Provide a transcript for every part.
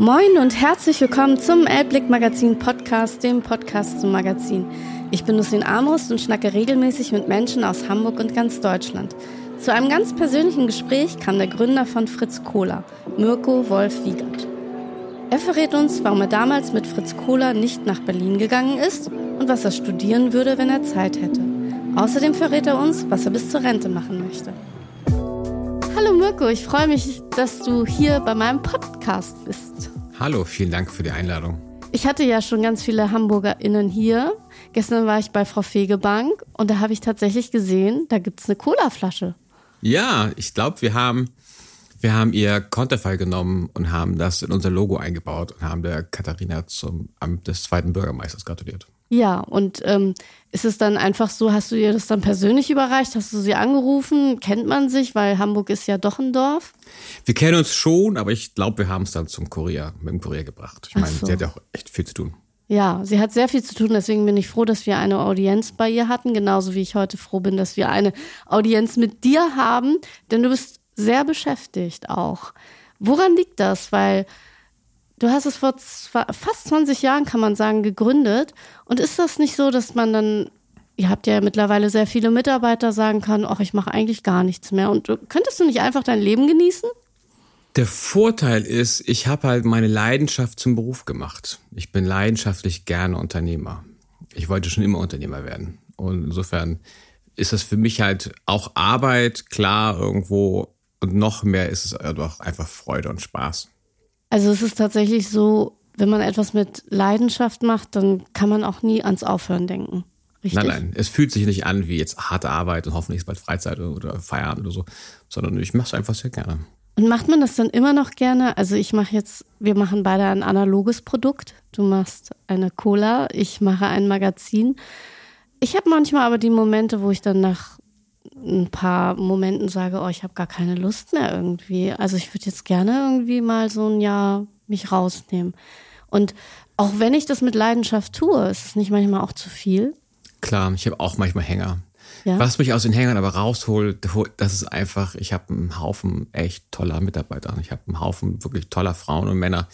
Moin und herzlich willkommen zum Elblick Magazin Podcast, dem Podcast zum Magazin. Ich bin Lucien Amrust und schnacke regelmäßig mit Menschen aus Hamburg und ganz Deutschland. Zu einem ganz persönlichen Gespräch kam der Gründer von Fritz Kohler, Mirko Wolf Wiegert. Er verrät uns, warum er damals mit Fritz Kohler nicht nach Berlin gegangen ist und was er studieren würde, wenn er Zeit hätte. Außerdem verrät er uns, was er bis zur Rente machen möchte. Hallo Mirko, ich freue mich, dass du hier bei meinem Podcast bist. Hallo, vielen Dank für die Einladung. Ich hatte ja schon ganz viele HamburgerInnen hier. Gestern war ich bei Frau Fegebank und da habe ich tatsächlich gesehen, da gibt es eine Colaflasche. Ja, ich glaube, wir haben, wir haben ihr Konterfei genommen und haben das in unser Logo eingebaut und haben der Katharina zum Amt des zweiten Bürgermeisters gratuliert. Ja, und ähm, ist es dann einfach so, hast du ihr das dann persönlich überreicht? Hast du sie angerufen? Kennt man sich? Weil Hamburg ist ja doch ein Dorf. Wir kennen uns schon, aber ich glaube, wir haben es dann zum Kurier, mit dem Kurier gebracht. Ich meine, so. sie hat ja auch echt viel zu tun. Ja, sie hat sehr viel zu tun, deswegen bin ich froh, dass wir eine Audienz bei ihr hatten, genauso wie ich heute froh bin, dass wir eine Audienz mit dir haben, denn du bist sehr beschäftigt auch. Woran liegt das? Weil Du hast es vor fast 20 Jahren, kann man sagen, gegründet. Und ist das nicht so, dass man dann, ihr habt ja mittlerweile sehr viele Mitarbeiter, sagen kann, ach, ich mache eigentlich gar nichts mehr. Und könntest du nicht einfach dein Leben genießen? Der Vorteil ist, ich habe halt meine Leidenschaft zum Beruf gemacht. Ich bin leidenschaftlich gerne Unternehmer. Ich wollte schon immer Unternehmer werden. Und insofern ist das für mich halt auch Arbeit, klar, irgendwo. Und noch mehr ist es doch einfach Freude und Spaß. Also es ist tatsächlich so, wenn man etwas mit Leidenschaft macht, dann kann man auch nie ans Aufhören denken. Richtig? Nein, nein, es fühlt sich nicht an wie jetzt harte Arbeit und hoffentlich ist bald Freizeit oder Feierabend oder so, sondern ich mache es einfach sehr gerne. Und macht man das dann immer noch gerne? Also ich mache jetzt, wir machen beide ein analoges Produkt. Du machst eine Cola, ich mache ein Magazin. Ich habe manchmal aber die Momente, wo ich dann nach ein paar Momenten sage, oh, ich habe gar keine Lust mehr irgendwie. Also ich würde jetzt gerne irgendwie mal so ein Jahr mich rausnehmen. Und auch wenn ich das mit Leidenschaft tue, ist es nicht manchmal auch zu viel. Klar, ich habe auch manchmal Hänger. Ja? Was mich aus den Hängern aber rausholt, das ist einfach, ich habe einen Haufen echt toller Mitarbeiter. Ich habe einen Haufen wirklich toller Frauen und Männer,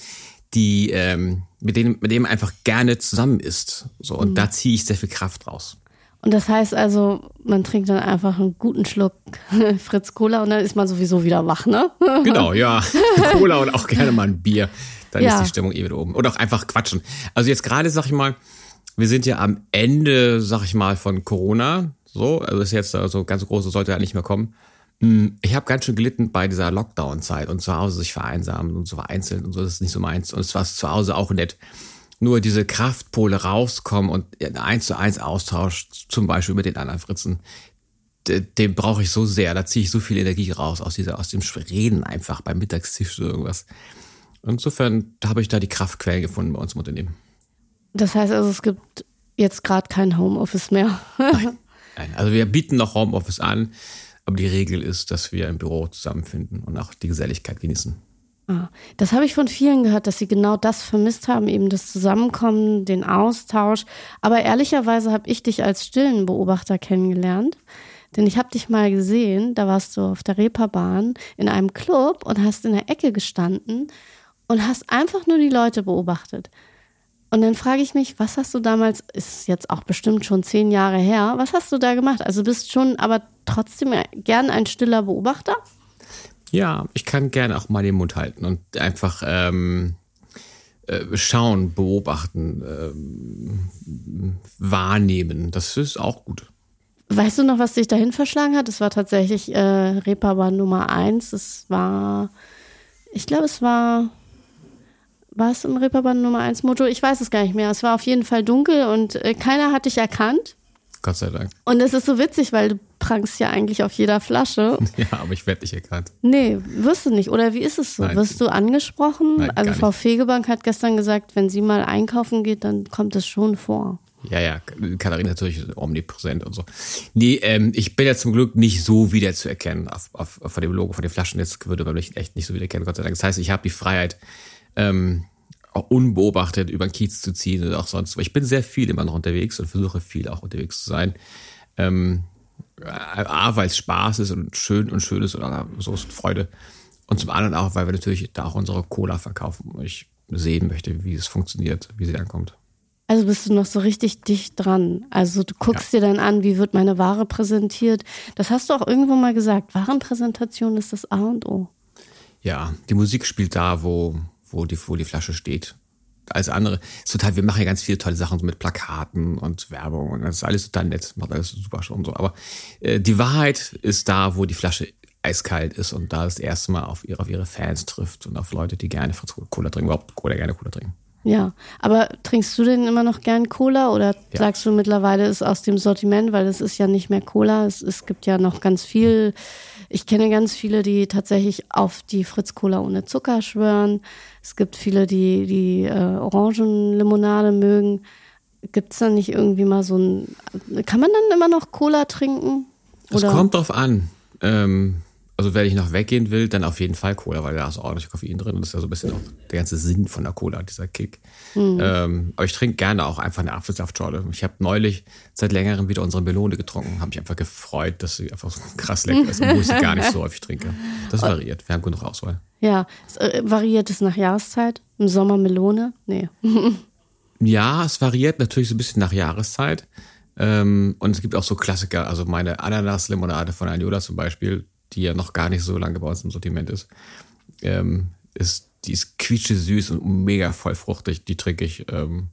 die ähm, mit denen mit denen einfach gerne zusammen ist. So und mhm. da ziehe ich sehr viel Kraft raus. Und das heißt also, man trinkt dann einfach einen guten Schluck Fritz Cola und dann ist man sowieso wieder wach, ne? Genau, ja. Cola und auch gerne mal ein Bier. Dann ja. ist die Stimmung eh wieder oben. Oder auch einfach quatschen. Also jetzt gerade, sag ich mal, wir sind ja am Ende, sag ich mal, von Corona. So, also ist jetzt so also ganz groß, sollte ja nicht mehr kommen. Hm, ich habe ganz schön gelitten bei dieser Lockdown-Zeit und zu Hause sich vereinsamen und so vereinzelt und so, das ist nicht so meins. Und es war zu Hause auch nett nur diese Kraftpole rauskommen und eins zu eins Austausch, zum Beispiel mit den anderen Fritzen, den brauche ich so sehr. Da ziehe ich so viel Energie raus aus dieser, aus dem Reden einfach beim Mittagstisch oder irgendwas. Insofern habe ich da die Kraftquellen gefunden bei uns im Unternehmen. Das heißt also, es gibt jetzt gerade kein Homeoffice mehr. Nein. Nein. Also wir bieten noch Homeoffice an, aber die Regel ist, dass wir im Büro zusammenfinden und auch die Geselligkeit genießen. Ah, das habe ich von vielen gehört, dass sie genau das vermisst haben, eben das Zusammenkommen, den Austausch. Aber ehrlicherweise habe ich dich als stillen Beobachter kennengelernt. Denn ich habe dich mal gesehen, da warst du auf der Reeperbahn in einem Club und hast in der Ecke gestanden und hast einfach nur die Leute beobachtet. Und dann frage ich mich, was hast du damals, ist jetzt auch bestimmt schon zehn Jahre her, was hast du da gemacht? Also bist schon aber trotzdem gern ein stiller Beobachter? Ja, ich kann gerne auch mal den Mund halten und einfach ähm, äh, schauen, beobachten, ähm, wahrnehmen. Das ist auch gut. Weißt du noch, was dich dahin verschlagen hat? Es war tatsächlich äh, Reeperbahn Nummer eins. Es war, ich glaube, es war, war es im Reeperbahn Nummer eins Motor? Ich weiß es gar nicht mehr. Es war auf jeden Fall dunkel und äh, keiner hat dich erkannt. Gott sei Dank. Und es ist so witzig, weil du prangst ja eigentlich auf jeder Flasche. Ja, aber ich werde nicht erkannt. Nee, wirst du nicht. Oder wie ist es so? Nein. Wirst du angesprochen? Nein, also Frau Fegebank hat gestern gesagt, wenn sie mal einkaufen geht, dann kommt es schon vor. Ja, ja, Katharina natürlich omnipräsent und so. Nee, ähm, ich bin ja zum Glück nicht so wiederzuerkennen auf, auf, auf, von dem Logo, von den Flaschen. Jetzt würde man mich echt nicht so wiedererkennen, Gott sei Dank. Das heißt, ich habe die Freiheit, ähm, unbeobachtet über den Kiez zu ziehen oder auch sonst. Ich bin sehr viel immer noch unterwegs und versuche viel auch unterwegs zu sein. Ähm, A, weil es Spaß ist und schön und schön ist oder so ist Freude. Und zum anderen auch, weil wir natürlich da auch unsere Cola verkaufen. Ich sehen möchte, wie es funktioniert, wie sie ankommt. Also bist du noch so richtig dicht dran. Also du guckst ja. dir dann an, wie wird meine Ware präsentiert. Das hast du auch irgendwo mal gesagt. Warenpräsentation ist das A und O. Ja, die Musik spielt da, wo, wo, die, wo die Flasche steht. Alles andere ist total, wir machen ja ganz viele tolle Sachen mit Plakaten und Werbung und das ist alles total nett, macht alles super schon so. Aber äh, die Wahrheit ist da, wo die Flasche eiskalt ist und da das erste Mal auf ihre, auf ihre Fans trifft und auf Leute, die gerne Cola trinken, überhaupt Cola gerne Cola trinken. Ja, aber trinkst du denn immer noch gern Cola oder ja. sagst du mittlerweile ist aus dem Sortiment, weil es ist ja nicht mehr Cola, es, es gibt ja noch ganz viel. Ich kenne ganz viele, die tatsächlich auf die Fritz Cola ohne Zucker schwören. Es gibt viele, die die äh, Orangenlimonade mögen. Gibt es da nicht irgendwie mal so ein. Kann man dann immer noch Cola trinken? Es kommt drauf an. Ähm, also wenn ich noch weggehen will, dann auf jeden Fall Cola, weil da ist ordentlich Koffein drin. Das ist ja so ein bisschen auch der ganze Sinn von der Cola, dieser Kick. Mhm. Ähm, aber ich trinke gerne auch einfach eine Apfelsaftschorle. Ich habe neulich seit längerem wieder unsere Melone getrunken. Habe mich einfach gefreut, dass sie einfach so krass lecker ist, obwohl ich sie gar nicht so häufig trinke. Das variiert. Wir haben genug Auswahl. Ja, es, äh, variiert es nach Jahreszeit? Im Sommer Melone? Nee. ja, es variiert natürlich so ein bisschen nach Jahreszeit. Ähm, und es gibt auch so Klassiker, also meine Ananas-Limonade von Aniola zum Beispiel, die ja noch gar nicht so lange bei uns im Sortiment ist, ähm, ist die ist quietsche süß und mega voll fruchtig. Die trinke ich ähm,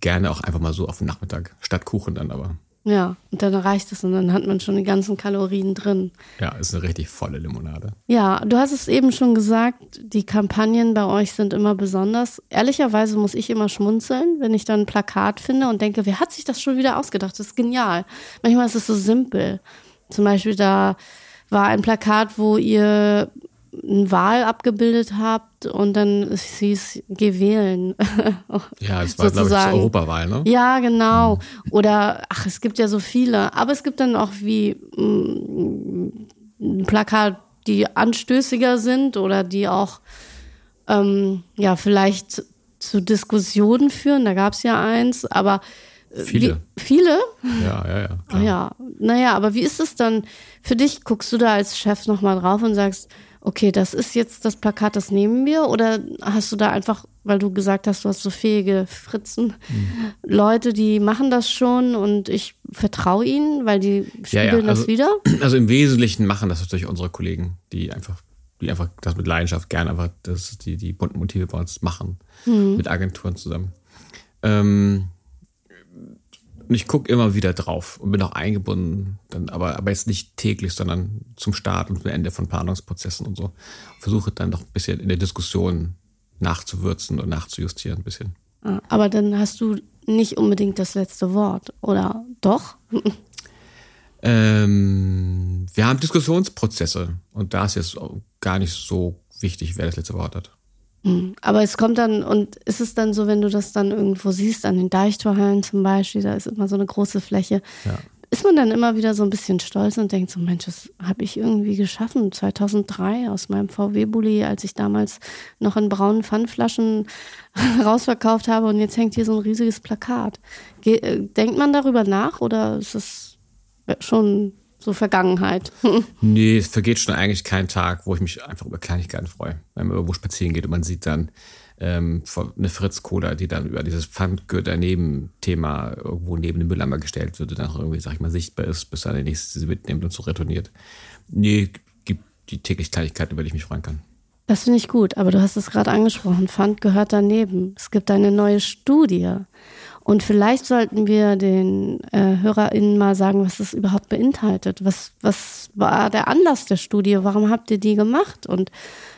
gerne auch einfach mal so auf den Nachmittag, statt Kuchen dann aber. Ja, und dann reicht es und dann hat man schon die ganzen Kalorien drin. Ja, ist eine richtig volle Limonade. Ja, du hast es eben schon gesagt, die Kampagnen bei euch sind immer besonders. Ehrlicherweise muss ich immer schmunzeln, wenn ich dann ein Plakat finde und denke, wer hat sich das schon wieder ausgedacht? Das ist genial. Manchmal ist es so simpel. Zum Beispiel da war ein Plakat, wo ihr eine Wahl abgebildet habt und dann es hieß, geh wählen. ja, es war, glaube ich, die Europawahl, ne? Ja, genau. Mhm. Oder, ach, es gibt ja so viele. Aber es gibt dann auch wie mm, Plakat, die anstößiger sind oder die auch, ähm, ja, vielleicht zu Diskussionen führen. Da gab es ja eins, aber Viele. Wie, viele? Ja, ja, ja. Klar. Ja, naja, aber wie ist es dann für dich? Guckst du da als Chef nochmal drauf und sagst, okay, das ist jetzt das Plakat, das nehmen wir? Oder hast du da einfach, weil du gesagt hast, du hast so fähige Fritzen, mhm. Leute, die machen das schon und ich vertraue ihnen, weil die spiegeln ja, ja. Also, das wieder? Also im Wesentlichen machen das natürlich unsere Kollegen, die einfach die einfach das mit Leidenschaft gerne einfach das, die, die bunten Motive bei uns machen, mhm. mit Agenturen zusammen. Ähm, und ich gucke immer wieder drauf und bin auch eingebunden, dann, aber, aber jetzt nicht täglich, sondern zum Start und zum Ende von Planungsprozessen und so. Versuche dann noch ein bisschen in der Diskussion nachzuwürzen und nachzujustieren ein bisschen. Ah, aber dann hast du nicht unbedingt das letzte Wort, oder doch? ähm, wir haben Diskussionsprozesse und da ist jetzt gar nicht so wichtig, wer das letzte Wort hat. Hm. Aber es kommt dann, und ist es dann so, wenn du das dann irgendwo siehst, an den Deichtorhallen zum Beispiel, da ist immer so eine große Fläche, ja. ist man dann immer wieder so ein bisschen stolz und denkt so, Mensch, das habe ich irgendwie geschaffen, 2003 aus meinem VW-Bulli, als ich damals noch in braunen Pfandflaschen rausverkauft habe und jetzt hängt hier so ein riesiges Plakat. Äh, denkt man darüber nach oder ist es schon so Vergangenheit. nee, es vergeht schon eigentlich kein Tag, wo ich mich einfach über Kleinigkeiten freue. Wenn man irgendwo spazieren geht und man sieht dann ähm, eine Fritz-Cola, die dann über dieses Pfandgüter-Neben-Thema irgendwo neben den Mülleimer gestellt wird und dann auch irgendwie, sag ich mal, sichtbar ist, bis er der nächste sie mitnimmt und so retourniert. Nee, gibt die täglich Kleinigkeiten, über die ich mich freuen kann. Das finde ich gut, aber du hast es gerade angesprochen, Pfand gehört daneben. Es gibt eine neue Studie und vielleicht sollten wir den äh, HörerInnen mal sagen, was das überhaupt beinhaltet. Was, was war der Anlass der Studie? Warum habt ihr die gemacht? Und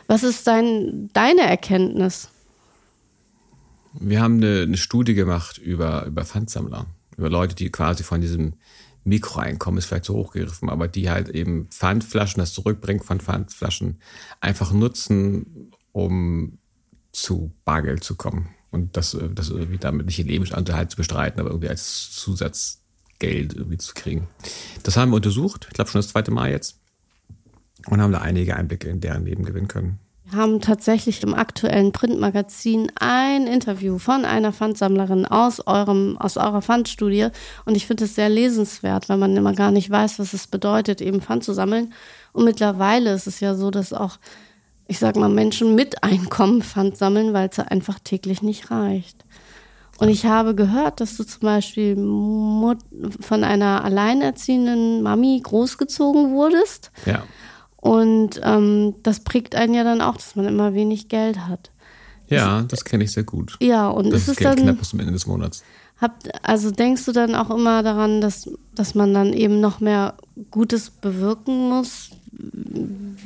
was ist dein, deine Erkenntnis? Wir haben eine, eine Studie gemacht über, über Pfandsammler, über Leute, die quasi von diesem Mikroeinkommen ist vielleicht so hochgegriffen, aber die halt eben Pfandflaschen, das Zurückbringen von Pfandflaschen einfach nutzen, um zu Bargeld zu kommen und das, äh, das irgendwie damit nicht den Lebensunterhalt zu bestreiten, aber irgendwie als Zusatzgeld irgendwie zu kriegen. Das haben wir untersucht, ich glaube schon das zweite Mal jetzt, und haben da einige Einblicke in deren Leben gewinnen können. Wir haben tatsächlich im aktuellen Printmagazin ein Interview von einer Pfandsammlerin aus eurem, aus eurer Pfandstudie. Und ich finde es sehr lesenswert, weil man immer gar nicht weiß, was es bedeutet, eben Pfand zu sammeln. Und mittlerweile ist es ja so, dass auch ich sag mal, Menschen mit Einkommen Pfand sammeln, weil es einfach täglich nicht reicht. Und ich habe gehört, dass du zum Beispiel von einer alleinerziehenden Mami großgezogen wurdest. Ja. Und ähm, das prägt einen ja dann auch, dass man immer wenig Geld hat. Ja, das kenne ich sehr gut. Ja, und das ist es es Geld dann. knapp bis zum Ende des Monats. Habt, also denkst du dann auch immer daran, dass, dass man dann eben noch mehr Gutes bewirken muss,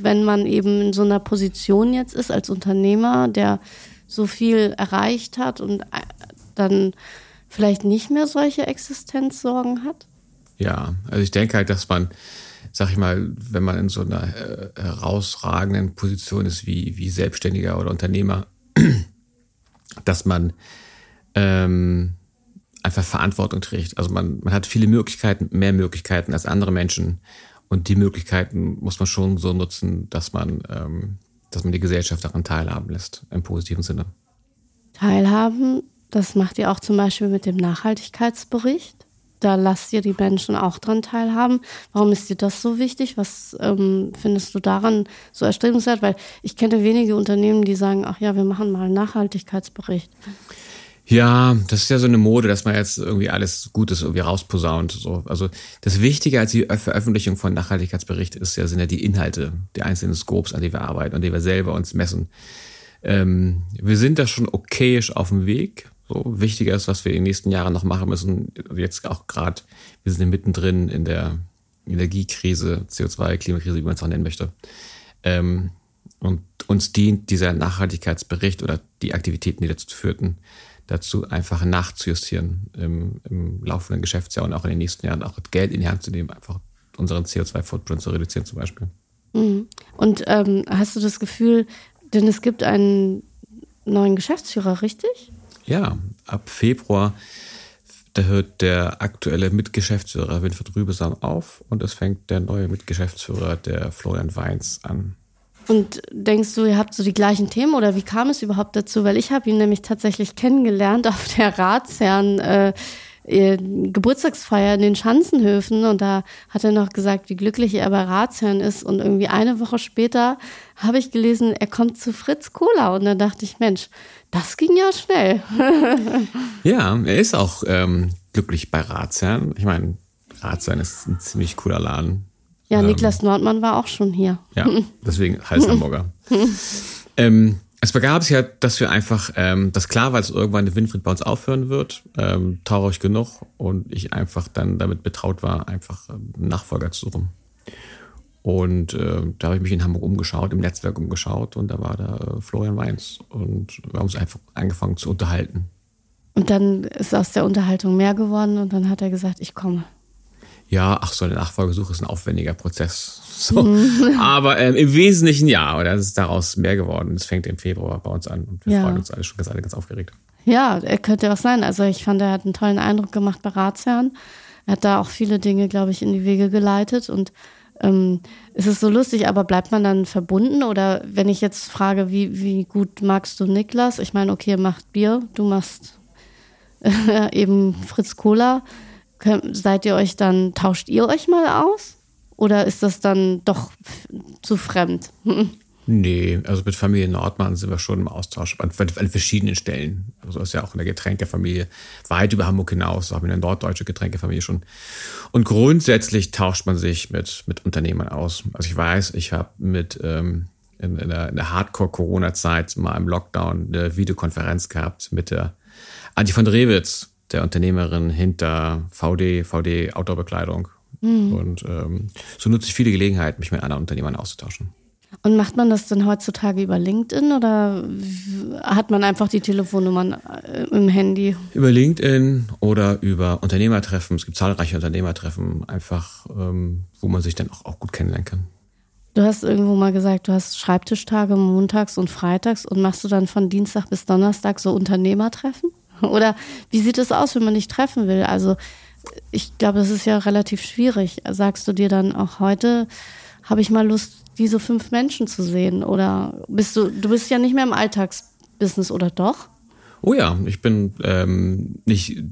wenn man eben in so einer Position jetzt ist als Unternehmer, der so viel erreicht hat und äh, dann vielleicht nicht mehr solche Existenzsorgen hat? Ja, also ich denke halt, dass man, sag ich mal, wenn man in so einer äh, herausragenden Position ist wie, wie Selbstständiger oder Unternehmer, dass man ähm, einfach Verantwortung trägt. Also man, man hat viele Möglichkeiten, mehr Möglichkeiten als andere Menschen. Und die Möglichkeiten muss man schon so nutzen, dass man, ähm, dass man die Gesellschaft daran teilhaben lässt, im positiven Sinne. Teilhaben, das macht ihr auch zum Beispiel mit dem Nachhaltigkeitsbericht. Da lasst ihr die Menschen auch dran teilhaben. Warum ist dir das so wichtig? Was ähm, findest du daran so erstrebenswert? Weil ich kenne wenige Unternehmen, die sagen, ach ja, wir machen mal einen Nachhaltigkeitsbericht. Ja, das ist ja so eine Mode, dass man jetzt irgendwie alles Gutes irgendwie rausposaunt. So. Also das Wichtige als die Veröffentlichung von Nachhaltigkeitsbericht ist ja, sind ja die Inhalte, die einzelnen Scopes, an denen wir arbeiten, an denen wir selber uns messen. Ähm, wir sind da schon okayisch auf dem Weg. So wichtiger ist, was wir in den nächsten Jahren noch machen müssen. Jetzt auch gerade, wir sind mittendrin in der Energiekrise, CO2, Klimakrise, wie man es auch nennen möchte. Ähm, und uns dient dieser Nachhaltigkeitsbericht oder die Aktivitäten, die dazu führten, dazu einfach nachzujustieren im, im laufenden Geschäftsjahr und auch in den nächsten Jahren auch Geld in die Hand zu nehmen, einfach unseren CO2-Footprint zu reduzieren zum Beispiel. Mhm. Und ähm, hast du das Gefühl, denn es gibt einen neuen Geschäftsführer, richtig? Ja, ab Februar da hört der aktuelle Mitgeschäftsführer Winfried Rübesam auf und es fängt der neue Mitgeschäftsführer, der Florian Weins, an. Und denkst du, ihr habt so die gleichen Themen oder wie kam es überhaupt dazu? Weil ich habe ihn nämlich tatsächlich kennengelernt auf der Ratsherren äh, Geburtstagsfeier in den Schanzenhöfen und da hat er noch gesagt, wie glücklich er bei Ratsherren ist und irgendwie eine Woche später habe ich gelesen, er kommt zu Fritz Cola und da dachte ich, Mensch, das ging ja schnell. ja, er ist auch ähm, glücklich bei Ratsherren. Ich meine, Ratsherren ist ein ziemlich cooler Laden. Ja, ähm, Niklas Nordmann war auch schon hier. Ja, deswegen heißt Hamburger. ähm, es begab sich ja, dass wir einfach, ähm, das klar war, dass irgendwann der Winfried bei uns aufhören wird, ähm, traurig genug und ich einfach dann damit betraut war, einfach einen Nachfolger zu suchen. Und äh, da habe ich mich in Hamburg umgeschaut, im Netzwerk umgeschaut und da war da äh, Florian Weins und wir haben uns einfach angefangen zu unterhalten. Und dann ist aus der Unterhaltung mehr geworden und dann hat er gesagt, ich komme ja, ach so, eine Nachfolgesuche ist ein aufwendiger Prozess. So. Mhm. Aber ähm, im Wesentlichen ja, oder es ist daraus mehr geworden. Es fängt im Februar bei uns an und wir ja. freuen uns alle schon ganz, alle ganz aufgeregt. Ja, er könnte was sein. Also ich fand, er hat einen tollen Eindruck gemacht bei Ratsherren. Er hat da auch viele Dinge, glaube ich, in die Wege geleitet und ähm, es ist so lustig, aber bleibt man dann verbunden? Oder wenn ich jetzt frage, wie, wie gut magst du Niklas? Ich meine, okay, macht Bier, du machst äh, eben Fritz Cola seid ihr euch dann, tauscht ihr euch mal aus? Oder ist das dann doch zu fremd? Nee, also mit Familie Nordmann sind wir schon im Austausch an, an verschiedenen Stellen. Also ist ja auch in der Getränkefamilie weit über Hamburg hinaus, auch in der norddeutsche Getränkefamilie schon. Und grundsätzlich tauscht man sich mit, mit Unternehmern aus. Also ich weiß, ich habe mit ähm, in, in der, der Hardcore-Corona-Zeit mal im Lockdown eine Videokonferenz gehabt mit der Antje von Rewitz, der Unternehmerin hinter VD, VD Outdoor-Bekleidung. Mhm. Und ähm, so nutze ich viele Gelegenheiten, mich mit anderen Unternehmern auszutauschen. Und macht man das denn heutzutage über LinkedIn oder hat man einfach die Telefonnummern äh, im Handy? Über LinkedIn oder über Unternehmertreffen. Es gibt zahlreiche Unternehmertreffen, einfach, ähm, wo man sich dann auch, auch gut kennenlernen kann. Du hast irgendwo mal gesagt, du hast Schreibtischtage montags und freitags und machst du dann von Dienstag bis Donnerstag so Unternehmertreffen? Oder wie sieht es aus, wenn man dich treffen will? Also ich glaube, das ist ja relativ schwierig. Sagst du dir dann auch heute, habe ich mal Lust, diese fünf Menschen zu sehen? Oder bist du, du bist ja nicht mehr im Alltagsbusiness, oder doch? Oh ja, ich bin ähm, nicht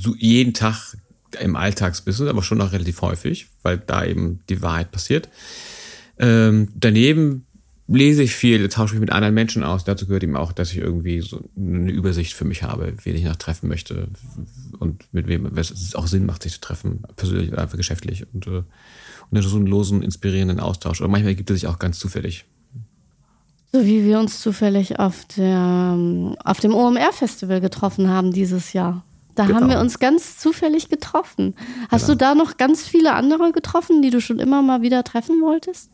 so jeden Tag im Alltagsbusiness, aber schon noch relativ häufig, weil da eben die Wahrheit passiert. Ähm, daneben lese ich viel, tausche mich mit anderen Menschen aus. Dazu gehört eben auch, dass ich irgendwie so eine Übersicht für mich habe, wen ich noch treffen möchte und mit wem es auch Sinn macht, sich zu treffen, persönlich oder einfach geschäftlich. Und, äh, und so einen losen, inspirierenden Austausch. Oder manchmal gibt es sich auch ganz zufällig. So wie wir uns zufällig auf, der, auf dem OMR-Festival getroffen haben dieses Jahr. Da genau. haben wir uns ganz zufällig getroffen. Hast genau. du da noch ganz viele andere getroffen, die du schon immer mal wieder treffen wolltest?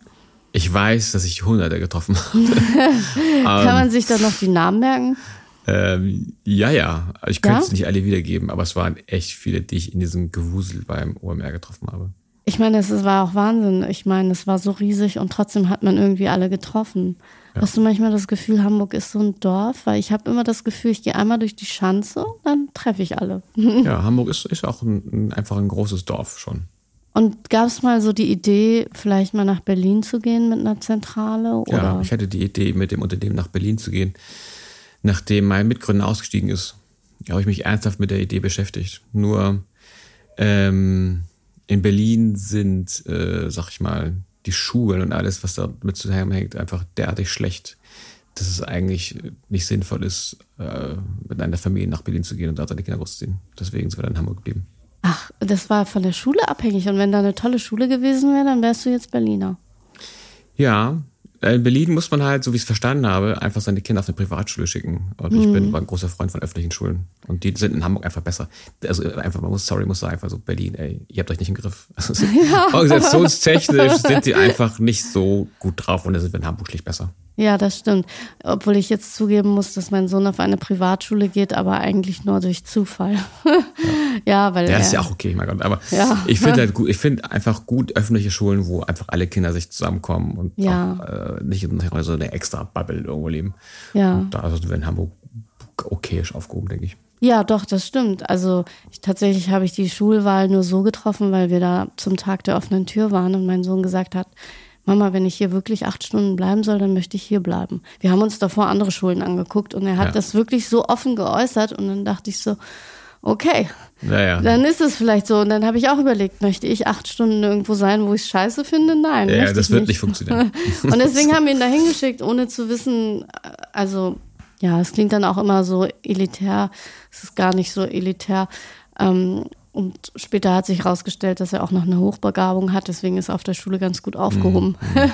Ich weiß, dass ich Hunderte getroffen habe. Kann man sich da noch die Namen merken? Ähm, ja, ja. Ich könnte ja? es nicht alle wiedergeben, aber es waren echt viele, die ich in diesem Gewusel beim OMR getroffen habe. Ich meine, es war auch Wahnsinn. Ich meine, es war so riesig und trotzdem hat man irgendwie alle getroffen. Ja. Hast du manchmal das Gefühl, Hamburg ist so ein Dorf? Weil ich habe immer das Gefühl, ich gehe einmal durch die Schanze, dann treffe ich alle. Ja, Hamburg ist, ist auch ein, einfach ein großes Dorf schon. Und gab es mal so die Idee, vielleicht mal nach Berlin zu gehen mit einer Zentrale? Oder? Ja, ich hatte die Idee, mit dem Unternehmen nach Berlin zu gehen, nachdem mein Mitgründer ausgestiegen ist. Habe ich mich ernsthaft mit der Idee beschäftigt. Nur ähm, in Berlin sind, äh, sag ich mal, die Schulen und alles, was damit zusammenhängt, einfach derartig schlecht, dass es eigentlich nicht sinnvoll ist, äh, mit einer Familie nach Berlin zu gehen und dort seine Kinder großzuziehen. Deswegen sind wir dann in Hamburg geblieben. Ach, das war von der Schule abhängig. Und wenn da eine tolle Schule gewesen wäre, dann wärst du jetzt Berliner. Ja, in Berlin muss man halt, so wie ich es verstanden habe, einfach seine Kinder auf eine Privatschule schicken. Und mhm. ich bin ein großer Freund von öffentlichen Schulen. Und die sind in Hamburg einfach besser. Also einfach, man muss, sorry, muss sagen, einfach so Berlin, ey, ihr habt euch nicht im Griff. Also, ja. Organisationstechnisch sind die einfach nicht so gut drauf und da sind wir in Hamburg schlicht besser. Ja, das stimmt. Obwohl ich jetzt zugeben muss, dass mein Sohn auf eine Privatschule geht, aber eigentlich nur durch Zufall. ja. ja, weil. Ja, ist ja auch okay, mein Gott. Aber ja. ich finde halt gut, ich finde einfach gut öffentliche Schulen, wo einfach alle Kinder sich zusammenkommen und ja. auch, äh, nicht in so eine extra Bubble irgendwo leben. Ja. Und da sind wir in Hamburg okayisch aufgehoben, denke ich. Ja, doch, das stimmt. Also ich, tatsächlich habe ich die Schulwahl nur so getroffen, weil wir da zum Tag der offenen Tür waren und mein Sohn gesagt hat, Mama, wenn ich hier wirklich acht Stunden bleiben soll, dann möchte ich hier bleiben. Wir haben uns davor andere Schulen angeguckt und er hat ja. das wirklich so offen geäußert und dann dachte ich so, okay, naja. dann ist es vielleicht so. Und dann habe ich auch überlegt, möchte ich acht Stunden irgendwo sein, wo ich es scheiße finde? Nein. Ja, das wird nicht, nicht funktionieren. und deswegen haben wir ihn da hingeschickt, ohne zu wissen, also ja, es klingt dann auch immer so elitär, es ist gar nicht so elitär. Ähm, und später hat sich herausgestellt, dass er auch noch eine Hochbegabung hat. Deswegen ist er auf der Schule ganz gut aufgehoben. Mhm. mhm.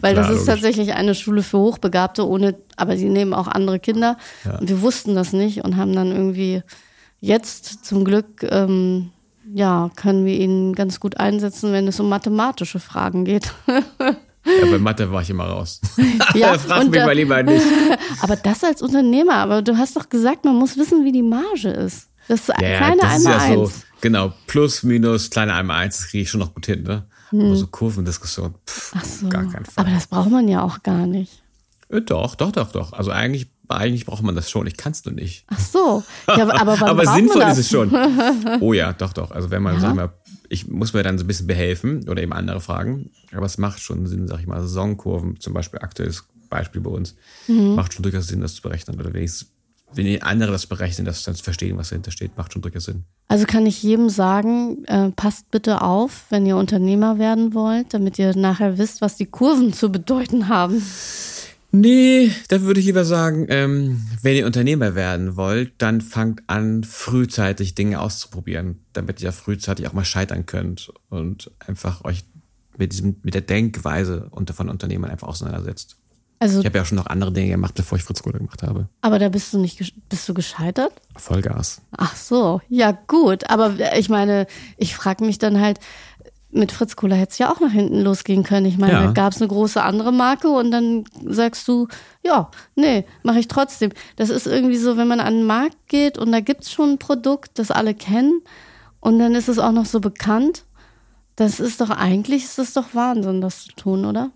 Weil das ist logisch. tatsächlich eine Schule für Hochbegabte, ohne, aber sie nehmen auch andere Kinder. Ja. Und wir wussten das nicht und haben dann irgendwie jetzt zum Glück, ähm, ja, können wir ihn ganz gut einsetzen, wenn es um mathematische Fragen geht. Ja, bei Mathe war ich immer raus. ja, frag mich mal lieber nicht. aber das als Unternehmer, aber du hast doch gesagt, man muss wissen, wie die Marge ist. Das ist ja, kleine das ist ja eins. So, Genau, plus, minus, kleine einmal eins, kriege ich schon noch gut hin, ne? Hm. Aber so Kurvendiskussion, pff, Ach so. gar kein Fall. Aber das braucht man ja auch gar nicht. Äh, doch, doch, doch, doch. Also eigentlich, eigentlich braucht man das schon. Ich kann es nur nicht. Ach so. Ja, aber aber sinnvoll ist es schon. Oh ja, doch, doch. Also wenn man, ja. sag ich mal, ich muss mir dann so ein bisschen behelfen oder eben andere fragen. Aber es macht schon Sinn, sag ich mal, Saisonkurven, zum Beispiel aktuelles Beispiel bei uns, mhm. macht schon durchaus Sinn, das zu berechnen oder wenigstens wenn die andere das berechnen, das dann zu verstehen, was dahinter steht, macht schon durchaus Sinn. Also kann ich jedem sagen, äh, passt bitte auf, wenn ihr Unternehmer werden wollt, damit ihr nachher wisst, was die Kurven zu bedeuten haben. Nee, da würde ich lieber sagen, ähm, wenn ihr Unternehmer werden wollt, dann fangt an, frühzeitig Dinge auszuprobieren, damit ihr frühzeitig auch mal scheitern könnt und einfach euch mit diesem, mit der Denkweise unter von Unternehmern einfach auseinandersetzt. Also, ich habe ja schon noch andere Dinge gemacht, bevor ich Fritz Kohler gemacht habe. Aber da bist du nicht, bist du gescheitert? Vollgas. Ach so, ja gut. Aber ich meine, ich frage mich dann halt, mit Fritz Kohler hätte es ja auch nach hinten losgehen können. Ich meine, ja. da gab es eine große andere Marke und dann sagst du, ja, nee, mache ich trotzdem. Das ist irgendwie so, wenn man an den Markt geht und da gibt es schon ein Produkt, das alle kennen und dann ist es auch noch so bekannt. Das ist doch eigentlich, ist das doch Wahnsinn, das zu tun, oder?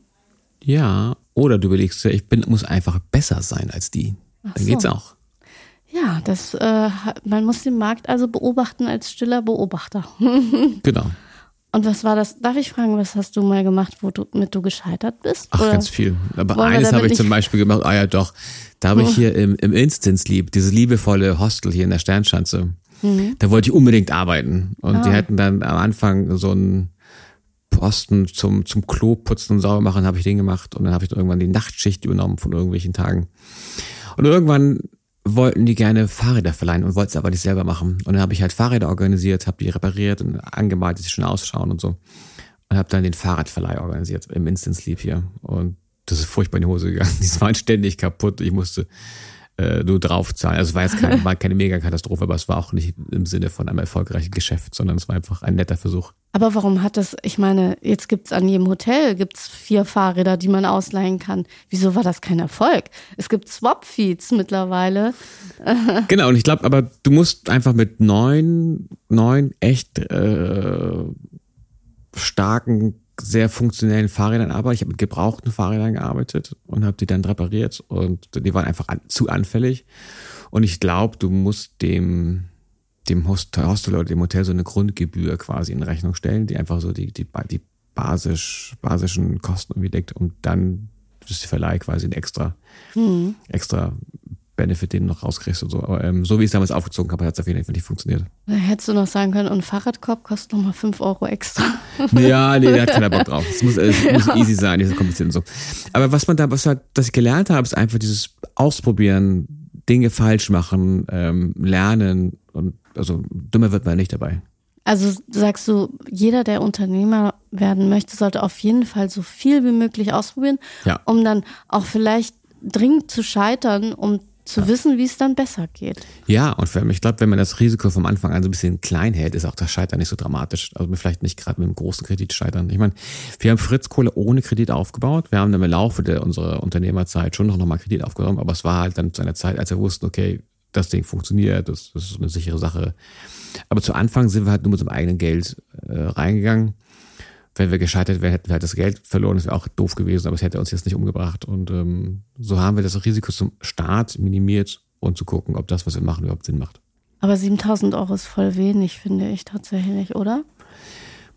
Ja, oder du überlegst, ich bin, muss einfach besser sein als die. Ach Dann so. geht's auch. Ja, das, äh, man muss den Markt also beobachten als stiller Beobachter. genau. Und was war das? Darf ich fragen, was hast du mal gemacht, womit du gescheitert bist? Ach, Oder ganz viel. Aber eines habe ich zum Beispiel gemacht. Ah ja, doch. Da habe ich oh. hier im, im Instance Lieb, dieses liebevolle Hostel hier in der Sternschanze. Mhm. Da wollte ich unbedingt arbeiten. Und ah. die hätten dann am Anfang so ein Posten zum, zum Klo putzen und sauber machen, habe ich den gemacht. Und dann habe ich irgendwann die Nachtschicht übernommen von irgendwelchen Tagen. Und irgendwann wollten die gerne Fahrräder verleihen und wollten es aber nicht selber machen. Und dann habe ich halt Fahrräder organisiert, habe die repariert und angemalt, dass sie schön ausschauen und so. Und habe dann den Fahrradverleih organisiert im Instant Sleep hier. Und das ist furchtbar in die Hose gegangen. Die waren ständig kaputt. Ich musste äh, nur draufzahlen. Also es war jetzt kein, war keine Mega-Katastrophe, aber es war auch nicht im Sinne von einem erfolgreichen Geschäft, sondern es war einfach ein netter Versuch. Aber warum hat das, ich meine, jetzt gibt es an jedem Hotel gibt's vier Fahrräder, die man ausleihen kann. Wieso war das kein Erfolg? Es gibt Swap-Feeds mittlerweile. genau, und ich glaube, aber du musst einfach mit neun, neun echt äh, starken sehr funktionellen Fahrrädern arbeite. Ich habe mit gebrauchten Fahrrädern gearbeitet und habe die dann repariert und die waren einfach an, zu anfällig. Und ich glaube, du musst dem, dem Hostel, Hostel oder dem Hotel so eine Grundgebühr quasi in Rechnung stellen, die einfach so die, die, die basisch, basischen Kosten irgendwie deckt und dann ist der Verleih quasi ein extra, mhm. extra Benefit, den du noch rauskriegst und so. Aber ähm, so wie ich es damals aufgezogen habe, hat es auf jeden Fall nicht funktioniert. Da hättest du noch sagen können, und ein Fahrradkorb kostet nochmal 5 Euro extra. Ja, nee, der hat keiner Bock drauf. Es muss, es ja. muss easy sein, diese kompliziert und so. Aber was man da, was halt, das ich gelernt habe, ist einfach dieses Ausprobieren, Dinge falsch machen, ähm, lernen und also dümmer wird man nicht dabei. Also sagst du, jeder, der Unternehmer werden möchte, sollte auf jeden Fall so viel wie möglich ausprobieren, ja. um dann auch vielleicht dringend zu scheitern, um zu wissen, wie es dann besser geht. Ja, und für mich, ich glaube, wenn man das Risiko vom Anfang an so ein bisschen klein hält, ist auch das Scheitern nicht so dramatisch. Also vielleicht nicht gerade mit einem großen Kredit scheitern. Ich meine, wir haben Fritz Kohle ohne Kredit aufgebaut. Wir haben dann im Laufe der, unserer Unternehmerzeit schon noch mal Kredit aufgenommen, aber es war halt dann zu einer Zeit, als wir wussten, okay, das Ding funktioniert, das, das ist eine sichere Sache. Aber zu Anfang sind wir halt nur mit unserem eigenen Geld äh, reingegangen wenn wir gescheitert wären, hätten wir halt das Geld verloren. Das wäre auch doof gewesen, aber es hätte uns jetzt nicht umgebracht. Und ähm, so haben wir das Risiko zum Start minimiert und zu gucken, ob das, was wir machen, überhaupt Sinn macht. Aber 7000 Euro ist voll wenig, finde ich tatsächlich, oder?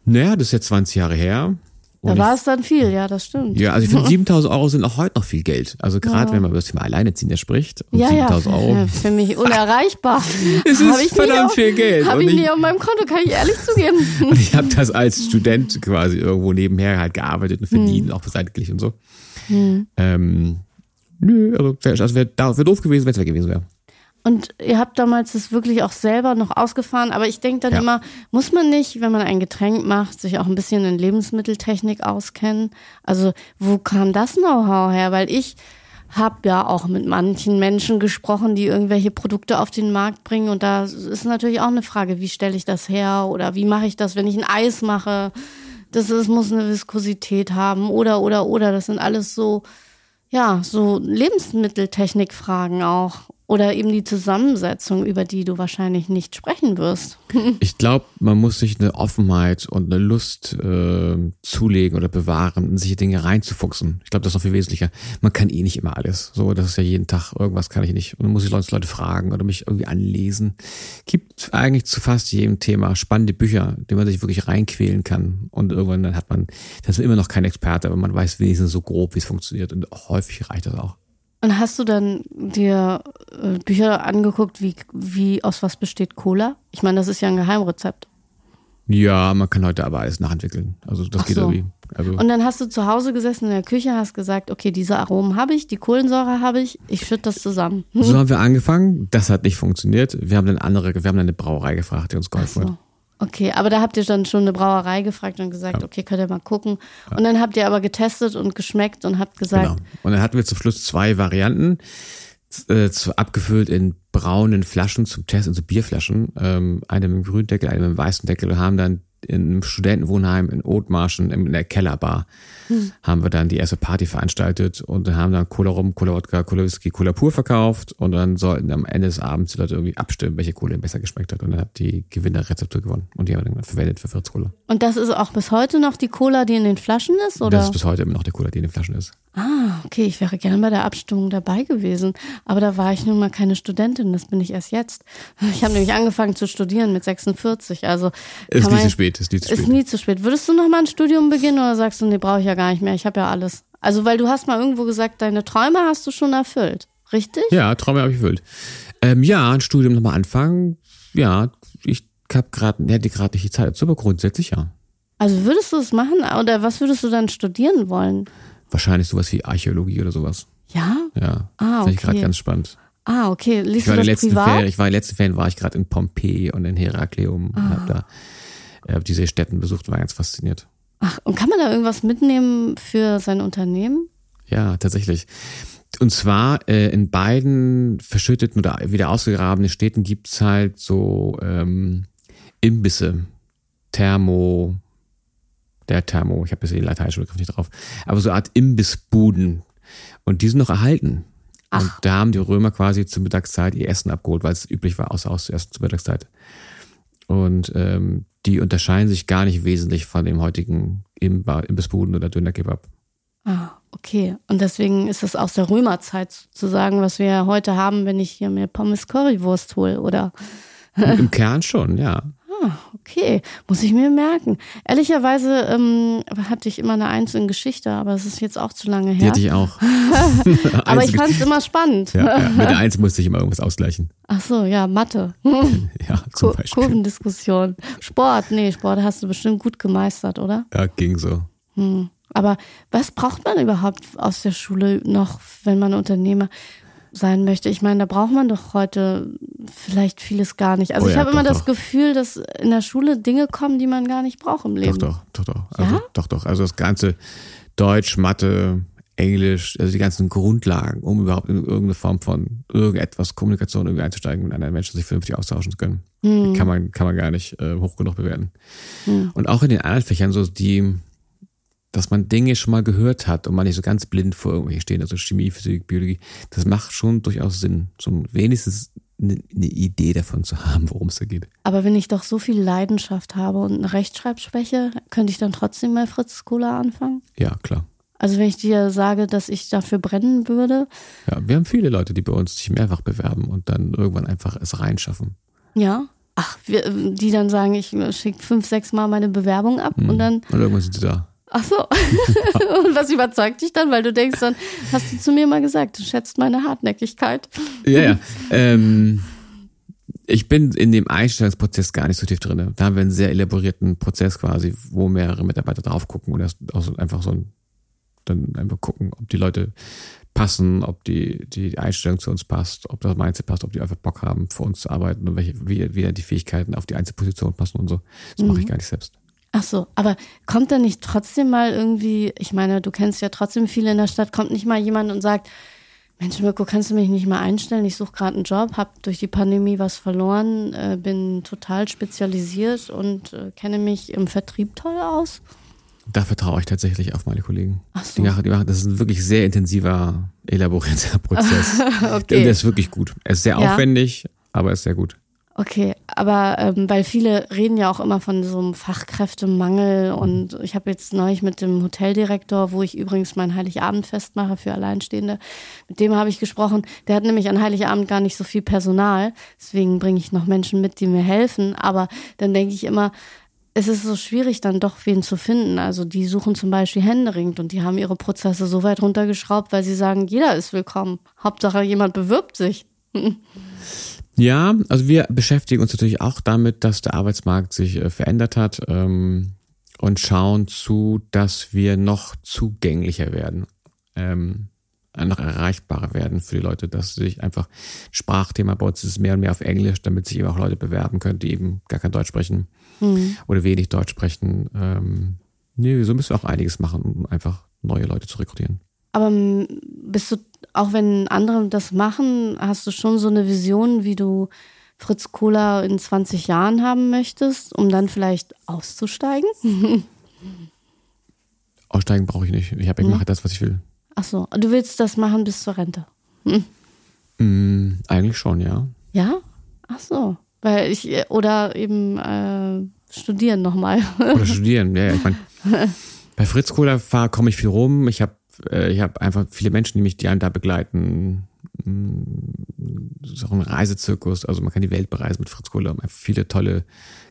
Naja, das ist jetzt 20 Jahre her. Da war es dann viel, ja, das stimmt. Ja, also ich finde 7000 Euro sind auch heute noch viel Geld. Also gerade ja. wenn man über das Thema Alleineziehender spricht. Und ja, 7000 ja, Euro. Für mich unerreichbar. es ist ich verdammt viel Geld. Habe ich nicht auf meinem Konto, kann ich ehrlich zugeben. Und ich habe das als Student quasi irgendwo nebenher halt gearbeitet und verdient, hm. auch beseitigt und so. Hm. Ähm, nö, also wäre also wär, wär doof gewesen, wenn es weg gewesen wäre. Und ihr habt damals das wirklich auch selber noch ausgefahren. Aber ich denke dann ja. immer, muss man nicht, wenn man ein Getränk macht, sich auch ein bisschen in Lebensmitteltechnik auskennen? Also wo kam das Know-how her? Weil ich habe ja auch mit manchen Menschen gesprochen, die irgendwelche Produkte auf den Markt bringen. Und da ist natürlich auch eine Frage, wie stelle ich das her? Oder wie mache ich das, wenn ich ein Eis mache? Das, das muss eine Viskosität haben. Oder, oder, oder. Das sind alles so, ja, so Lebensmitteltechnikfragen auch. Oder eben die Zusammensetzung, über die du wahrscheinlich nicht sprechen wirst. Ich glaube, man muss sich eine Offenheit und eine Lust äh, zulegen oder bewahren, in sich Dinge reinzufuchsen. Ich glaube, das ist noch viel wesentlicher. Man kann eh nicht immer alles. So, das ist ja jeden Tag, irgendwas kann ich nicht. Und dann muss ich Leute, Leute fragen oder mich irgendwie anlesen. Gibt eigentlich zu fast jedem Thema spannende Bücher, die man sich wirklich reinquälen kann. Und irgendwann dann hat man, das ist immer noch kein Experte, aber man weiß wenigstens so grob, wie es funktioniert. Und häufig reicht das auch. Und hast du dann dir äh, Bücher angeguckt, wie, wie aus was besteht Cola? Ich meine, das ist ja ein Geheimrezept. Ja, man kann heute aber alles nachentwickeln. Also das Ach geht so. irgendwie. Also und dann hast du zu Hause gesessen in der Küche, hast gesagt, okay, diese Aromen habe ich, die Kohlensäure habe ich, ich schütte das zusammen. Hm? So haben wir angefangen. Das hat nicht funktioniert. Wir haben dann andere, wir haben dann eine Brauerei gefragt, die uns geholfen so. hat. Okay, aber da habt ihr dann schon eine Brauerei gefragt und gesagt, ja. okay, könnt ihr mal gucken. Ja. Und dann habt ihr aber getestet und geschmeckt und habt gesagt. Genau. Und dann hatten wir zum Schluss zwei Varianten, äh, zu, abgefüllt in braunen Flaschen zum Test, in so Bierflaschen. Ähm, eine mit dem grünen Deckel, eine mit dem weißen Deckel und haben dann in einem Studentenwohnheim in Othmarschen in der Kellerbar hm. haben wir dann die erste Party veranstaltet und haben dann Cola Rum, Cola Wodka, Cola Whisky, Cola Pur verkauft und dann sollten am Ende des Abends die Leute irgendwie abstimmen, welche Cola besser geschmeckt hat und dann hat die Gewinnerrezeptur gewonnen und die haben wir dann verwendet für Fritz Cola. Und das ist auch bis heute noch die Cola, die in den Flaschen ist, oder? Das ist bis heute immer noch die Cola, die in den Flaschen ist. Ah, okay, ich wäre gern bei der Abstimmung dabei gewesen, aber da war ich nun mal keine Studentin, das bin ich erst jetzt. Ich habe nämlich angefangen zu studieren mit 46, also ist nie zu spät, ist nie zu spät. Ist nie zu spät. Würdest du noch mal ein Studium beginnen oder sagst du, nee, brauche ich ja gar nicht mehr, ich habe ja alles. Also, weil du hast mal irgendwo gesagt, deine Träume hast du schon erfüllt, richtig? Ja, Träume habe ich erfüllt. Ähm, ja, ein Studium nochmal anfangen. Ja, ich habe gerade, hätte gerade nicht die Zeit dazu, aber grundsätzlich ja. Also würdest du es machen oder was würdest du dann studieren wollen? Wahrscheinlich sowas wie Archäologie oder sowas. Ja? Ja. Ah, okay. Finde ich gerade ganz spannend. Ah, okay. Liest ich war du das privat? Ferien, ich war in den letzten Ferien war ich gerade in Pompeji und in Herakleum ah. und habe da hab diese Städten besucht, war ganz fasziniert. Ach, und kann man da irgendwas mitnehmen für sein Unternehmen? Ja, tatsächlich. Und zwar äh, in beiden verschütteten oder wieder ausgegrabenen Städten gibt's halt so ähm, Imbisse, Thermo, der Thermo, ich habe jetzt den lateinischen Begriff nicht drauf, aber so eine Art Imbissbuden. Und die sind noch erhalten. Ach. Und da haben die Römer quasi zur Mittagszeit ihr Essen abgeholt, weil es üblich war, außer aus zuerst zur Mittagszeit. Und ähm, die unterscheiden sich gar nicht wesentlich von dem heutigen Imbissbuden oder Dönerkebab. Ah, okay. Und deswegen ist es aus der Römerzeit sozusagen, was wir heute haben, wenn ich hier mir Pommes Currywurst hole, oder? Im Kern schon, ja. Okay. Muss ich mir merken. Ehrlicherweise ähm, hatte ich immer eine Eins in Geschichte, aber es ist jetzt auch zu lange her. Die hatte ich auch. aber ich fand es immer spannend. Ja, ja. Mit der Eins musste ich immer irgendwas ausgleichen. Ach so, ja, Mathe. ja, zum Beispiel. Kurvendiskussion. Sport, nee, Sport hast du bestimmt gut gemeistert, oder? Ja, ging so. Hm. Aber was braucht man überhaupt aus der Schule noch, wenn man Unternehmer sein möchte? Ich meine, da braucht man doch heute vielleicht vieles gar nicht. Also oh ja, ich habe immer das doch. Gefühl, dass in der Schule Dinge kommen, die man gar nicht braucht im Leben. Doch, doch, doch, doch. Also, ja? Doch, doch. Also das ganze Deutsch, Mathe, Englisch, also die ganzen Grundlagen, um überhaupt in irgendeine Form von irgendetwas Kommunikation irgendwie einzusteigen, mit anderen Menschen sich vernünftig austauschen zu können. Hm. Kann man, kann man gar nicht äh, hoch genug bewerten. Hm. Und auch in den anderen Fächern, so die, dass man Dinge schon mal gehört hat und man nicht so ganz blind vor irgendwelchen stehen, also Chemie, Physik, Biologie, das macht schon durchaus Sinn, so wenigstens eine, Idee davon zu haben, worum es da geht. Aber wenn ich doch so viel Leidenschaft habe und eine Rechtschreibschwäche, könnte ich dann trotzdem bei Fritz Cola anfangen? Ja, klar. Also wenn ich dir sage, dass ich dafür brennen würde. Ja, wir haben viele Leute, die bei uns sich mehrfach bewerben und dann irgendwann einfach es reinschaffen. Ja. Ach, wir, die dann sagen, ich schicke fünf, sechs Mal meine Bewerbung ab hm. und dann. Und irgendwann sind sie da. Ach so. Und was überzeugt dich dann? Weil du denkst dann, hast du zu mir mal gesagt, du schätzt meine Hartnäckigkeit. Ja, ja. Ähm, ich bin in dem Einstellungsprozess gar nicht so tief drin. Da haben wir einen sehr elaborierten Prozess quasi, wo mehrere Mitarbeiter drauf gucken und das auch einfach so ein, dann einfach gucken, ob die Leute passen, ob die, die Einstellung zu uns passt, ob das Mindset passt, ob die einfach Bock haben, für uns zu arbeiten und welche, wie, wie die Fähigkeiten auf die Einzelposition passen und so. Das mhm. mache ich gar nicht selbst. Ach so, aber kommt da nicht trotzdem mal irgendwie, ich meine, du kennst ja trotzdem viele in der Stadt, kommt nicht mal jemand und sagt, Mensch, Mirko, kannst du mich nicht mal einstellen? Ich suche gerade einen Job, habe durch die Pandemie was verloren, äh, bin total spezialisiert und äh, kenne mich im Vertrieb toll aus. Da vertraue ich tatsächlich auf meine Kollegen. Ach so. Die machen, die machen, das ist ein wirklich sehr intensiver, elaborierter Prozess. okay. Und der ist wirklich gut. Er ist sehr ja. aufwendig, aber er ist sehr gut. Okay, aber ähm, weil viele reden ja auch immer von so einem Fachkräftemangel und ich habe jetzt neulich mit dem Hoteldirektor, wo ich übrigens mein Heiligabendfest mache für Alleinstehende, mit dem habe ich gesprochen. Der hat nämlich an Heiligabend gar nicht so viel Personal, deswegen bringe ich noch Menschen mit, die mir helfen. Aber dann denke ich immer, es ist so schwierig, dann doch wen zu finden. Also die suchen zum Beispiel händeringend und die haben ihre Prozesse so weit runtergeschraubt, weil sie sagen, jeder ist willkommen. Hauptsache jemand bewirbt sich. Ja, also wir beschäftigen uns natürlich auch damit, dass der Arbeitsmarkt sich äh, verändert hat ähm, und schauen zu, dass wir noch zugänglicher werden, ähm, noch erreichbarer werden für die Leute, dass sich einfach Sprachthema bei uns ist mehr und mehr auf Englisch, damit sich eben auch Leute bewerben können, die eben gar kein Deutsch sprechen mhm. oder wenig Deutsch sprechen. Ähm, nee, so müssen wir auch einiges machen, um einfach neue Leute zu rekrutieren. Aber bist du auch wenn andere das machen, hast du schon so eine Vision, wie du Fritz Cola in 20 Jahren haben möchtest, um dann vielleicht auszusteigen? Aussteigen brauche ich nicht. Ich, hab, ich hm. mache das, was ich will. Ach so, du willst das machen bis zur Rente? Hm. Mm, eigentlich schon, ja. Ja? Ach so. Weil ich, oder eben äh, studieren nochmal. Oder studieren, ja. Ich meine, bei Fritz Cola komme ich viel rum. Ich habe äh, ich habe einfach viele Menschen, die mich die einen da begleiten. Mm, das ist auch ein Reisezirkus, also man kann die Welt bereisen mit Fritz Kohler, viele tolle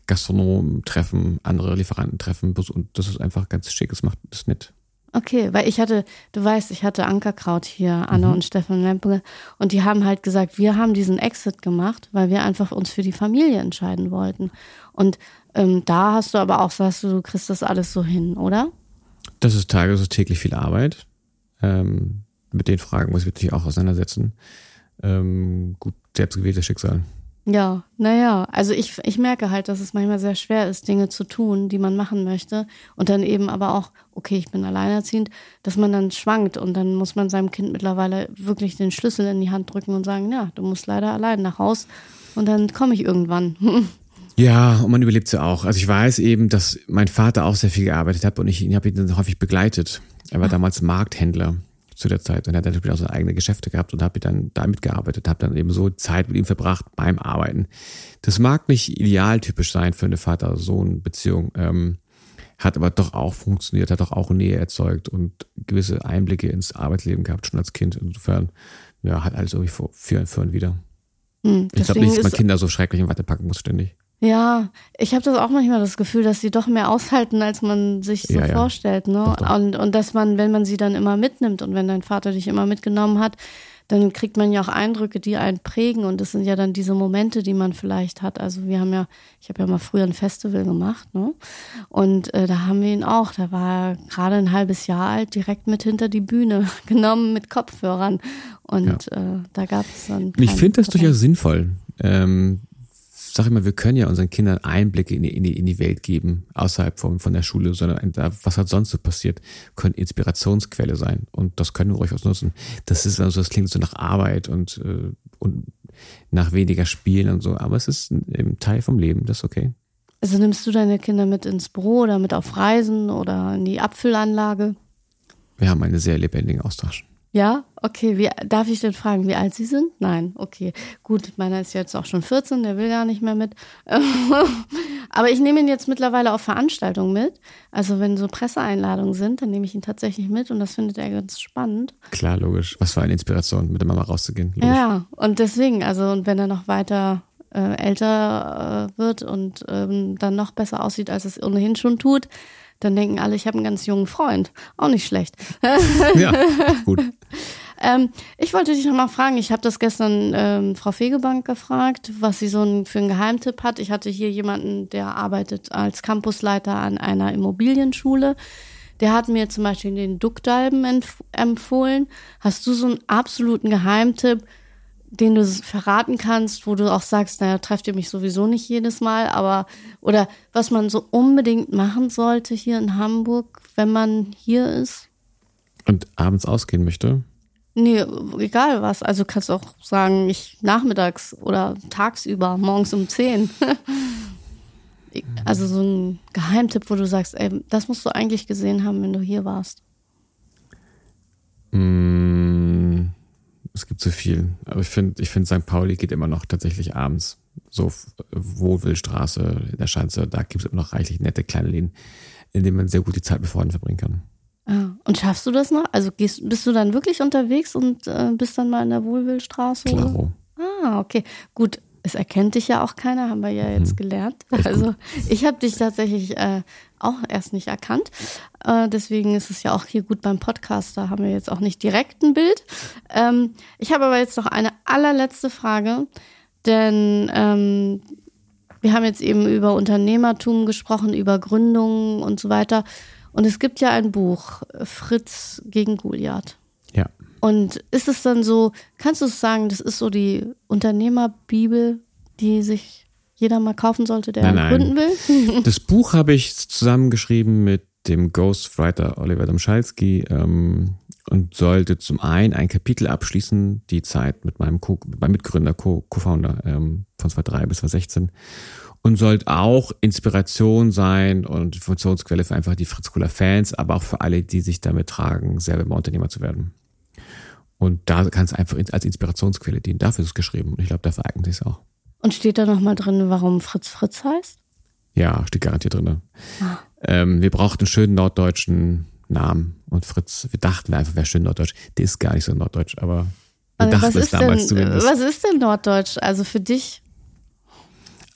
Gastronomen treffen, andere Lieferanten treffen und das ist einfach ganz schick, das macht das nett. Okay, weil ich hatte, du weißt, ich hatte Ankerkraut hier, Anna mhm. und Stefan Lempe, und die haben halt gesagt, wir haben diesen Exit gemacht, weil wir einfach uns für die Familie entscheiden wollten. Und ähm, da hast du aber auch, sagst du, du kriegst das alles so hin, oder? Das ist tages- und täglich viel Arbeit. Ähm, mit den Fragen muss ich mich auch auseinandersetzen. Ähm, gut, selbstgewähltes Schicksal. Ja, naja, also ich, ich merke halt, dass es manchmal sehr schwer ist, Dinge zu tun, die man machen möchte. Und dann eben aber auch, okay, ich bin alleinerziehend, dass man dann schwankt und dann muss man seinem Kind mittlerweile wirklich den Schlüssel in die Hand drücken und sagen, ja, du musst leider allein nach Haus und dann komme ich irgendwann. Ja, und man überlebt ja auch. Also ich weiß eben, dass mein Vater auch sehr viel gearbeitet hat und ich ihn habe ihn dann häufig begleitet. Er war ah. damals Markthändler zu der Zeit und er hat natürlich auch seine eigenen Geschäfte gehabt und habe dann damit gearbeitet, habe dann eben so Zeit mit ihm verbracht beim Arbeiten. Das mag nicht idealtypisch sein für eine Vater-Sohn-Beziehung, ähm, hat aber doch auch funktioniert, hat doch auch Nähe erzeugt und gewisse Einblicke ins Arbeitsleben gehabt, schon als Kind. Insofern, ja, hat alles irgendwie für, für und wieder. Hm, ich glaube nicht, dass man Kinder so schrecklich im Watte packen muss ständig. Ja, ich habe das auch manchmal das Gefühl, dass sie doch mehr aushalten, als man sich so ja, ja. vorstellt. Ne? Doch, doch. Und, und dass man, wenn man sie dann immer mitnimmt und wenn dein Vater dich immer mitgenommen hat, dann kriegt man ja auch Eindrücke, die einen prägen. Und das sind ja dann diese Momente, die man vielleicht hat. Also wir haben ja, ich habe ja mal früher ein Festival gemacht, ne? Und äh, da haben wir ihn auch, da war er gerade ein halbes Jahr alt, direkt mit hinter die Bühne genommen mit Kopfhörern. Und ja. äh, da gab es dann. Ich finde das durchaus sinnvoll. Ähm, sag immer, wir können ja unseren Kindern Einblicke in die, in die, in die Welt geben, außerhalb von, von der Schule, sondern was hat sonst so passiert, können Inspirationsquelle sein. Und das können wir ruhig nutzen. Das ist also, das klingt so nach Arbeit und, äh, und nach weniger Spielen und so, aber es ist ein Teil vom Leben, das ist okay. Also nimmst du deine Kinder mit ins Büro oder mit auf Reisen oder in die Abfüllanlage? Wir haben einen sehr lebendigen Austausch. Ja, okay. Wie, darf ich denn fragen, wie alt Sie sind? Nein, okay. Gut, meiner ist jetzt auch schon 14, der will gar nicht mehr mit. Aber ich nehme ihn jetzt mittlerweile auf Veranstaltungen mit. Also wenn so Presseeinladungen sind, dann nehme ich ihn tatsächlich mit und das findet er ganz spannend. Klar, logisch. Was für eine Inspiration, mit der Mama rauszugehen. Logisch. Ja, und deswegen, also und wenn er noch weiter äh, älter äh, wird und ähm, dann noch besser aussieht, als es ohnehin schon tut, dann denken alle, ich habe einen ganz jungen Freund. Auch nicht schlecht. ja, gut. Ähm, ich wollte dich noch mal fragen, ich habe das gestern ähm, Frau Fegebank gefragt, was sie so ein, für einen Geheimtipp hat. Ich hatte hier jemanden, der arbeitet als Campusleiter an einer Immobilienschule. Der hat mir zum Beispiel den Duckdalben empfohlen. Hast du so einen absoluten Geheimtipp, den du verraten kannst, wo du auch sagst, naja, trefft ihr mich sowieso nicht jedes Mal, aber oder was man so unbedingt machen sollte hier in Hamburg, wenn man hier ist? Und abends ausgehen möchte? Nee, egal was. Also kannst du auch sagen, ich nachmittags oder tagsüber, morgens um 10. also so ein Geheimtipp, wo du sagst, ey, das musst du eigentlich gesehen haben, wenn du hier warst. Mmh es gibt so viel. Aber ich finde, ich finde, St. Pauli geht immer noch tatsächlich abends. So Wohlwillstraße in der Schanze, da gibt es immer noch reichlich nette kleine Läden, in denen man sehr gut die Zeit mit Freunden verbringen kann. Ah, und schaffst du das noch? Also gehst, bist du dann wirklich unterwegs und äh, bist dann mal in der Wohlwillstraße? Klaro. Ah, okay. Gut, es erkennt dich ja auch keiner, haben wir ja jetzt mhm. gelernt. Also ich habe dich tatsächlich äh, auch erst nicht erkannt. Äh, deswegen ist es ja auch hier gut beim Podcast, da haben wir jetzt auch nicht direkt ein Bild. Ähm, ich habe aber jetzt noch eine allerletzte Frage, denn ähm, wir haben jetzt eben über Unternehmertum gesprochen, über Gründungen und so weiter. Und es gibt ja ein Buch, Fritz gegen Goliath. Und ist es dann so, kannst du es sagen, das ist so die Unternehmerbibel, die sich jeder mal kaufen sollte, der nein, nein. gründen will? das Buch habe ich zusammengeschrieben mit dem Ghostwriter Oliver Domschalski ähm, und sollte zum einen ein Kapitel abschließen, die Zeit mit meinem, Co meinem Mitgründer, Co-Founder ähm, von 2003 bis 2016 und sollte auch Inspiration sein und Informationsquelle für einfach die Fritz Cooler Fans, aber auch für alle, die sich damit tragen, selber mal Unternehmer zu werden. Und da kann es einfach als Inspirationsquelle dienen. Dafür ist es geschrieben. Und ich glaube, dafür eignet es auch. Und steht da nochmal drin, warum Fritz Fritz heißt? Ja, steht garantiert drin. Ah. Ähm, wir brauchten einen schönen norddeutschen Namen. Und Fritz, wir dachten einfach, wäre schön norddeutsch. Der ist gar nicht so norddeutsch, aber wir dachten es damals denn, zumindest. Was ist denn norddeutsch? Also für dich?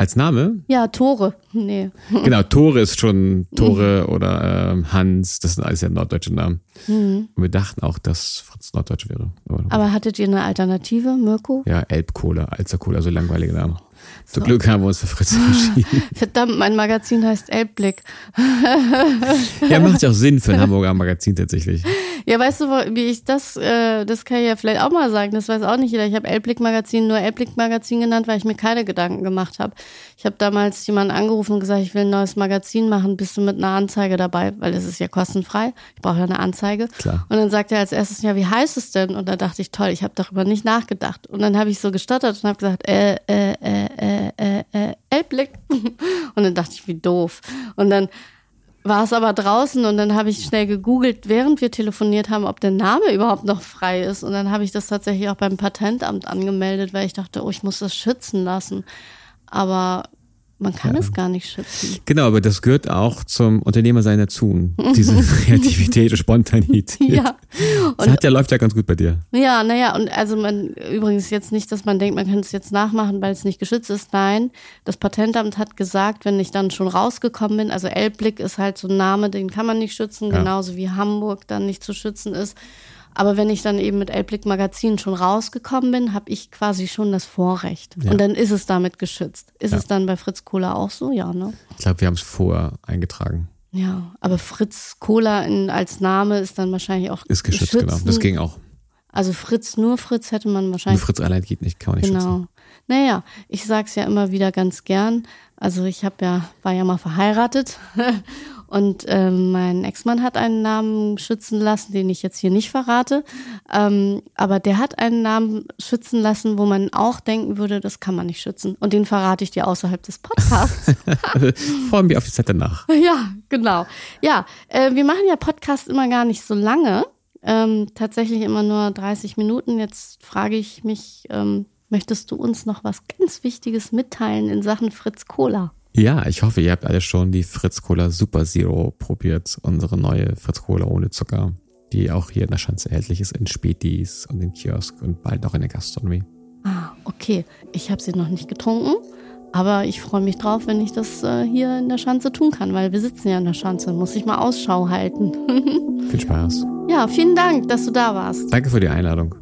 Als Name? Ja, Tore. Nee. Genau, Tore ist schon Tore oder ähm, Hans, das sind alles ja norddeutsche Namen. Mhm. Und wir dachten auch, dass Fritz Norddeutsch wäre. Aber, Aber hattet ihr eine Alternative, Mirko? Ja, Elbkohle, Alzerkohle, also langweilige Namen. Zum Glück haben wir uns für Fritz entschieden. Verdammt, mein Magazin heißt Elbblick. ja, macht ja auch Sinn für ein Hamburger Magazin tatsächlich. Ja, weißt du, wie ich das, äh, das kann ich ja vielleicht auch mal sagen, das weiß auch nicht jeder. Ich habe Elbblick Magazin nur Elbblick Magazin genannt, weil ich mir keine Gedanken gemacht habe. Ich habe damals jemanden angerufen und gesagt, ich will ein neues Magazin machen, bist du mit einer Anzeige dabei? Weil es ist ja kostenfrei. Ich brauche ja eine Anzeige. Klar. Und dann sagt er als erstes, ja, wie heißt es denn? Und da dachte ich, toll, ich habe darüber nicht nachgedacht. Und dann habe ich so gestottert und habe gesagt, äh, äh, äh, äh, äh, äh, Elbblick. Und dann dachte ich, wie doof. Und dann war es aber draußen und dann habe ich schnell gegoogelt, während wir telefoniert haben, ob der Name überhaupt noch frei ist. Und dann habe ich das tatsächlich auch beim Patentamt angemeldet, weil ich dachte, oh, ich muss das schützen lassen. Aber man kann ja. es gar nicht schützen. Genau, aber das gehört auch zum Unternehmersein dazu. Diese Kreativität und Spontanität. Ja. Und das hat ja, läuft ja ganz gut bei dir. Ja, naja, und also man, übrigens jetzt nicht, dass man denkt, man kann es jetzt nachmachen, weil es nicht geschützt ist. Nein, das Patentamt hat gesagt, wenn ich dann schon rausgekommen bin, also Elbblick ist halt so ein Name, den kann man nicht schützen, ja. genauso wie Hamburg dann nicht zu schützen ist. Aber wenn ich dann eben mit Elblick Magazin schon rausgekommen bin, habe ich quasi schon das Vorrecht. Ja. Und dann ist es damit geschützt. Ist ja. es dann bei Fritz Cola auch so? Ja, ne? Ich glaube, wir haben es vorher eingetragen. Ja, aber Fritz Cola in, als Name ist dann wahrscheinlich auch. Ist geschützt, genau. Das ging auch. Also Fritz, nur Fritz hätte man wahrscheinlich. Nur Fritz allein geht nicht, kann man nicht genau. schützen. Naja, ich sag's ja immer wieder ganz gern. Also ich habe ja, war ja mal verheiratet und ähm, mein Ex-Mann hat einen Namen schützen lassen, den ich jetzt hier nicht verrate. Ähm, aber der hat einen Namen schützen lassen, wo man auch denken würde, das kann man nicht schützen. Und den verrate ich dir außerhalb des Podcasts. Freuen mich auf die Zeit danach. Ja, genau. Ja, äh, wir machen ja Podcasts immer gar nicht so lange. Ähm, tatsächlich immer nur 30 Minuten. Jetzt frage ich mich, ähm, Möchtest du uns noch was ganz Wichtiges mitteilen in Sachen Fritz Cola? Ja, ich hoffe, ihr habt alle schon die Fritz Cola Super Zero probiert. Unsere neue Fritz Cola ohne Zucker, die auch hier in der Schanze erhältlich ist, in Spätis und im Kiosk und bald auch in der Gastronomie. Ah, okay. Ich habe sie noch nicht getrunken, aber ich freue mich drauf, wenn ich das äh, hier in der Schanze tun kann, weil wir sitzen ja in der Schanze. Muss ich mal Ausschau halten. Viel Spaß. Ja, vielen Dank, dass du da warst. Danke für die Einladung.